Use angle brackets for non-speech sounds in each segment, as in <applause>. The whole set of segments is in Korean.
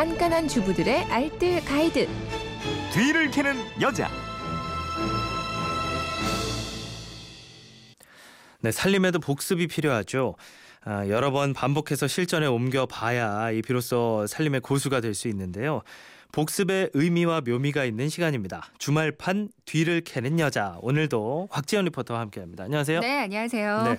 깐깐한 주부들의 알뜰 가이드. 뒤를 캐는 여자. 네, 살림에도 복습이 필요하죠. 아, 여러 번 반복해서 실전에 옮겨 봐야 이 비로소 살림의 고수가 될 수 있는데요. 복습의 의미와 묘미가 있는 시간입니다. 주말판 뒤를 캐는 여자. 오늘도 곽지연 리포터와 함께합니다. 안녕하세요. 네, 안녕하세요. 네.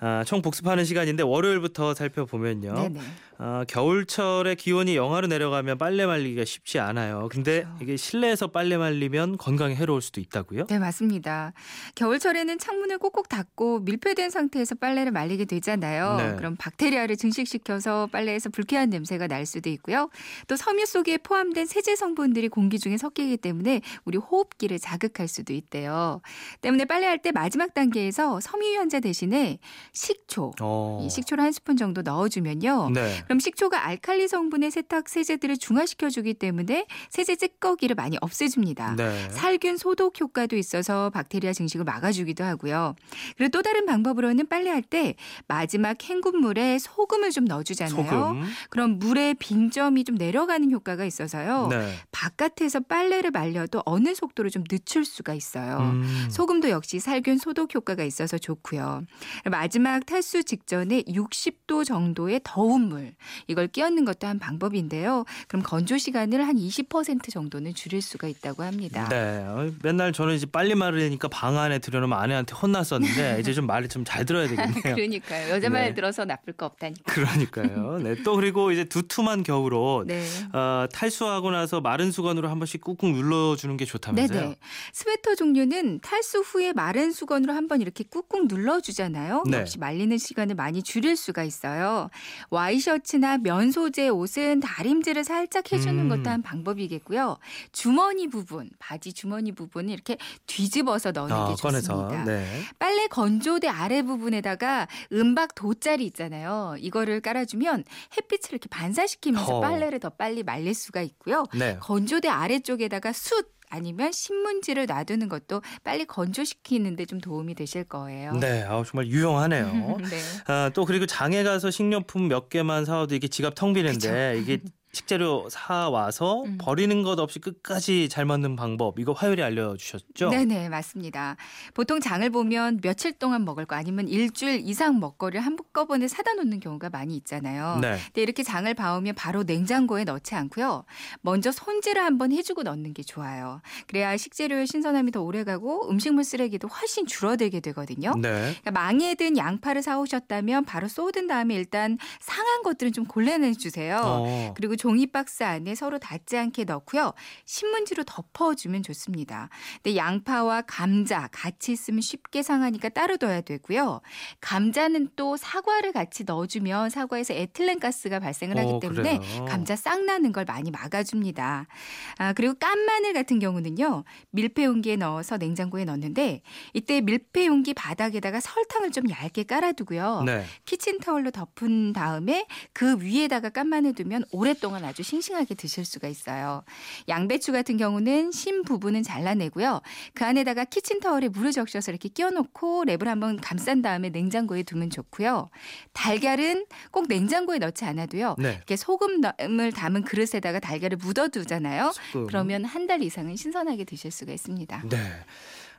아, 총 복습하는 시간인데 월요일부터 살펴보면요. 네네. 아, 겨울철에 기온이 영하로 내려가면 빨래 말리기가 쉽지 않아요. 근데 그렇죠. 이게 실내에서 빨래 말리면 건강에 해로울 수도 있다고요? 네, 맞습니다. 겨울철에는 창문을 꼭꼭 닫고 밀폐된 상태에서 빨래를 말리게 되잖아요. 네. 그럼 박테리아를 증식시켜서 빨래에서 불쾌한 냄새가 날 수도 있고요. 또 섬유 속에 포함된 세제 성분들이 공기 중에 섞이기 때문에 우리 호흡기를 자극할 수도 있대요. 때문에 빨래할 때 마지막 단계에서 섬유유연제 대신에 식초, 어. 이 식초를 한 스푼 정도 넣어주면요. 네. 그럼 식초가 알칼리 성분의 세탁 세제들을 중화시켜주기 때문에 세제 찌꺼기를 많이 없애줍니다. 네. 살균 소독 효과도 있어서 박테리아 증식을 막아주기도 하고요. 그리고 또 다른 방법으로는 빨래할 때 마지막 헹군물에 소금을 좀 넣어주잖아요. 소금. 그럼 물의 빈점이 좀 내려가는 효과가 있어서요. 네. 바깥에서 빨래를 말려도 어느 속도로 좀 늦출 수가 있어요. 음. 소금도 역시 살균 소독 효과가 있어서 좋고요. 마지막 탈수 직전에 60도 정도의 더운 물 이걸 끼얹는 것도 한 방법인데요. 그럼 건조 시간을 한 20% 정도는 줄일 수가 있다고 합니다. 네. 어, 맨날 저는 이제 빨리 말으니까 방 안에 들여놓으면 아내한테 혼났었는데 <laughs> 이제 좀 말을 좀 잘 들어야 되겠네요. 그러니까요. 여자 말 네. 들어서 나쁠 거 없다니까. 그러니까요. 네. 또 그리고 이제 두툼한 겨울옷 네. 어, 탈수하고 나서 마른 수건으로 한 번씩 꾹꾹 눌러주는 게 좋다면서요? 네네. 스웨터 종류는 탈수 후에 마른 수건으로 한 번 이렇게 꾹꾹 눌러주잖아요. 네. 역시 말리는 시간을 많이 줄일 수가 있어요. 와이셔츠나 면 소재 옷은 다림질을 살짝 해주는 음. 것도 한 방법이겠고요. 주머니 부분, 바지 주머니 부분을 이렇게 뒤집어서 넣는 아, 게. 좋습니다. 네. 빨래 건조대 아래 부분에다가 은박 돗자리 있잖아요. 이거를 깔아주면 햇빛을 이렇게 반사시키면서 어. 빨래를 더 빨리 말릴 수가 있고요. 네. 건조대 아래쪽에다가 숯 아니면 신문지를 놔두는 것도 빨리 건조시키는데 좀 도움이 되실 거예요. 네. 아우, 정말 유용하네요. <laughs> 네. 아, 또 그리고 장에 가서 식료품 몇 개만 사와도 이게 지갑 텅 비는데 이게 <laughs> 식재료 사 와서 음. 버리는 것 없이 끝까지 잘 먹는 방법 이거 화요일에 알려주셨죠? 네네 맞습니다. 보통 장을 보면 며칠 동안 먹을 거 아니면 일주일 이상 먹거리를 한꺼번에 사다 놓는 경우가 많이 있잖아요. 네. 근데 이렇게 장을 봐오면 바로 냉장고에 넣지 않고요. 먼저 손질을 한번 해주고 넣는 게 좋아요. 그래야 식재료의 신선함이 더 오래가고 음식물 쓰레기도 훨씬 줄어들게 되거든요. 네. 그러니까 망에 든 양파를 사오셨다면 바로 쏟은 다음에 일단 상한 것들은 좀 골라내 주세요. 어. 그리고 종이 박스 안에 서로 닿지 않게 넣고요. 신문지로 덮어주면 좋습니다. 근데 양파와 감자 같이 있으면 쉽게 상하니까 따로 둬야 되고요. 감자는 또 사과를 같이 넣어주면 사과에서 에틸렌 가스가 발생을 하기 어, 때문에 그래요? 감자 싹 나는 걸 많이 막아줍니다. 아, 그리고 깐 마늘 같은 경우는요. 밀폐 용기에 넣어서 냉장고에 넣는데 이때 밀폐 용기 바닥에다가 설탕을 좀 얇게 깔아두고요. 네. 키친타올로 덮은 다음에 그 위에다가 깐 마늘 두면 오랫동안 아주 싱싱하게 드실 수가 있어요. 양배추 같은 경우는 심 부분은 잘라내고요. 그 안에다가 키친타올에 물을 적셔서 이렇게 끼워놓고 랩을 한번 감싼 다음에 냉장고에 두면 좋고요. 달걀은 꼭 냉장고에 넣지 않아도요. 네. 이렇게 소금을 담은 그릇에다가 달걀을 묻어두잖아요. 소금. 그러면 한 달 이상은 신선하게 드실 수가 있습니다. 네.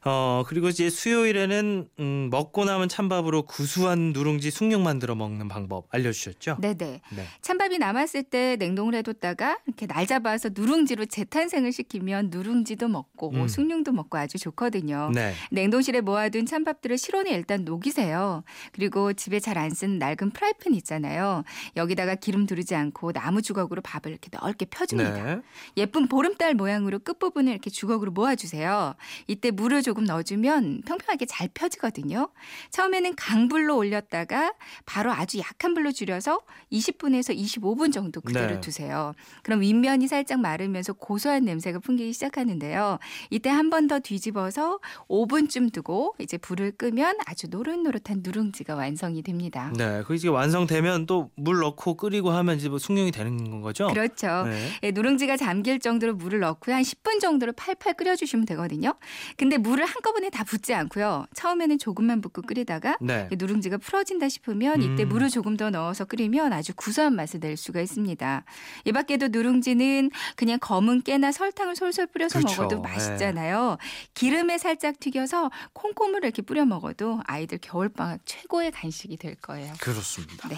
어 그리고 이제 수요일에는 음, 먹고 남은 찬밥으로 구수한 누룽지 숭늉 만들어 먹는 방법 알려주셨죠? 네네. 네. 찬밥이 남았을 때 냉동을 해뒀다가 이렇게 날 잡아서 누룽지로 재탄생을 시키면 누룽지도 먹고 음. 숭늉도 먹고 아주 좋거든요. 네. 냉동실에 모아둔 찬밥들을 실온에 일단 녹이세요. 그리고 집에 잘안 쓰는 낡은 프라이팬 있잖아요. 여기다가 기름 두르지 않고 나무 주걱으로 밥을 이렇게 넓게 펴줍니다. 네. 예쁜 보름달 모양으로 끝부분을 이렇게 주걱으로 모아주세요. 이때 물을 조금 넣어주면 평평하게 잘 펴지거든요. 처음에는 강불로 올렸다가 바로 아주 약한 불로 줄여서 20분에서 25분 정도 그대로 네. 두세요. 그럼 윗면이 살짝 마르면서 고소한 냄새가 풍기기 시작하는데요. 이때 한 번 더 뒤집어서 5분쯤 두고 이제 불을 끄면 아주 노릇노릇한 누룽지가 완성이 됩니다. 네. 그 이제 완성되면 또 물 넣고 끓이고 하면 이제 뭐 숭늉이 되는 거죠? 그렇죠. 네. 예, 누룽지가 잠길 정도로 물을 넣고요. 한 10분 정도를 팔팔 끓여주시면 되거든요. 근데 물을 물을 한꺼번에 다 붓지 않고요. 처음에는 조금만 붓고 끓이다가 네. 누룽지가 풀어진다 싶으면 이때 음. 물을 조금 더 넣어서 끓이면 아주 구수한 맛을 낼 수가 있습니다. 이 밖에도 누룽지는 그냥 검은 깨나 설탕을 솔솔 뿌려서 그렇죠. 먹어도 맛있잖아요. 기름에 살짝 튀겨서 콩고물을 이렇게 뿌려 먹어도 아이들 겨울방학 최고의 간식이 될 거예요. 그렇습니다. 네.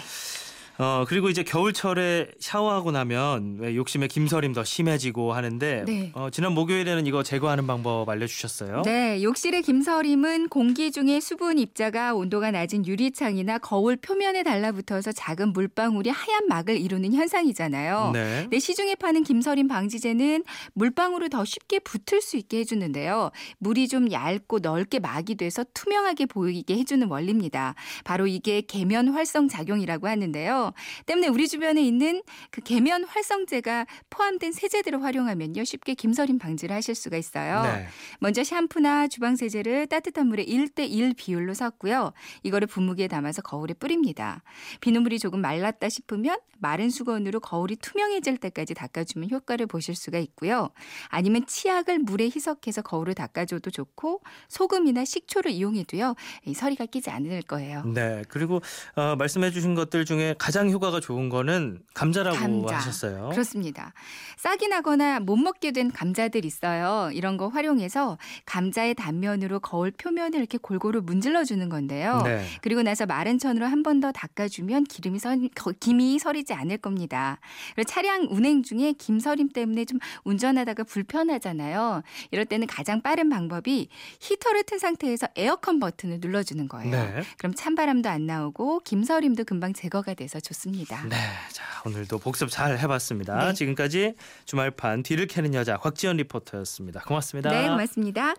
어 그리고 이제 겨울철에 샤워하고 나면 왜 욕심에 김서림 더 심해지고 하는데 네. 어, 지난 목요일에는 이거 제거하는 방법 알려주셨어요. 네, 욕실의 김서림은 공기 중에 수분 입자가 온도가 낮은 유리창이나 거울 표면에 달라붙어서 작은 물방울이 하얀 막을 이루는 현상이잖아요. 네. 네, 시중에 파는 김서림 방지제는 물방울을 더 쉽게 붙을 수 있게 해주는데요. 물이 좀 얇고 넓게 막이 돼서 투명하게 보이게 해주는 원리입니다. 바로 이게 계면 활성 작용이라고 하는데요. 때문에 우리 주변에 있는 그 계면 활성제가 포함된 세제들을 활용하면요 쉽게 김서림 방지를 하실 수가 있어요. 네. 먼저 샴푸나 주방 세제를 따뜻한 물에 1대1 비율로 섞고요. 이거를 분무기에 담아서 거울에 뿌립니다. 비눗물이 조금 말랐다 싶으면 마른 수건으로 거울이 투명해질 때까지 닦아주면 효과를 보실 수가 있고요. 아니면 치약을 물에 희석해서 거울을 닦아줘도 좋고 소금이나 식초를 이용해도요. 이 서리가 끼지 않을 거예요. 네. 그리고 어, 말씀해주신 것들 중에 가장 효과가 좋은 거는 감자라고 감자. 하셨어요. 그렇습니다. 싹이 나거나 못 먹게 된 감자들 있어요. 이런 거 활용해서 감자의 단면으로 거울 표면을 이렇게 골고루 문질러 주는 건데요. 네. 그리고 나서 마른 천으로 한 번 더 닦아주면 기름이 서, 거- 김이 서리지 않을 겁니다. 그리고 차량 운행 중에 김서림 때문에 좀 운전하다가 불편하잖아요. 이럴 때는 가장 빠른 방법이 히터를 튼 상태에서 에어컨 버튼을 눌러주는 거예요. 네. 그럼 찬바람도 안 나오고 김서림도 금방 제거가 돼서 좋습니다. 네. 자, 오늘도 복습 잘 해봤습니다. 네. 지금까지 주말판 뒤를 캐는 여자 곽지연 리포터였습니다. 고맙습니다. 네, 고맙습니다.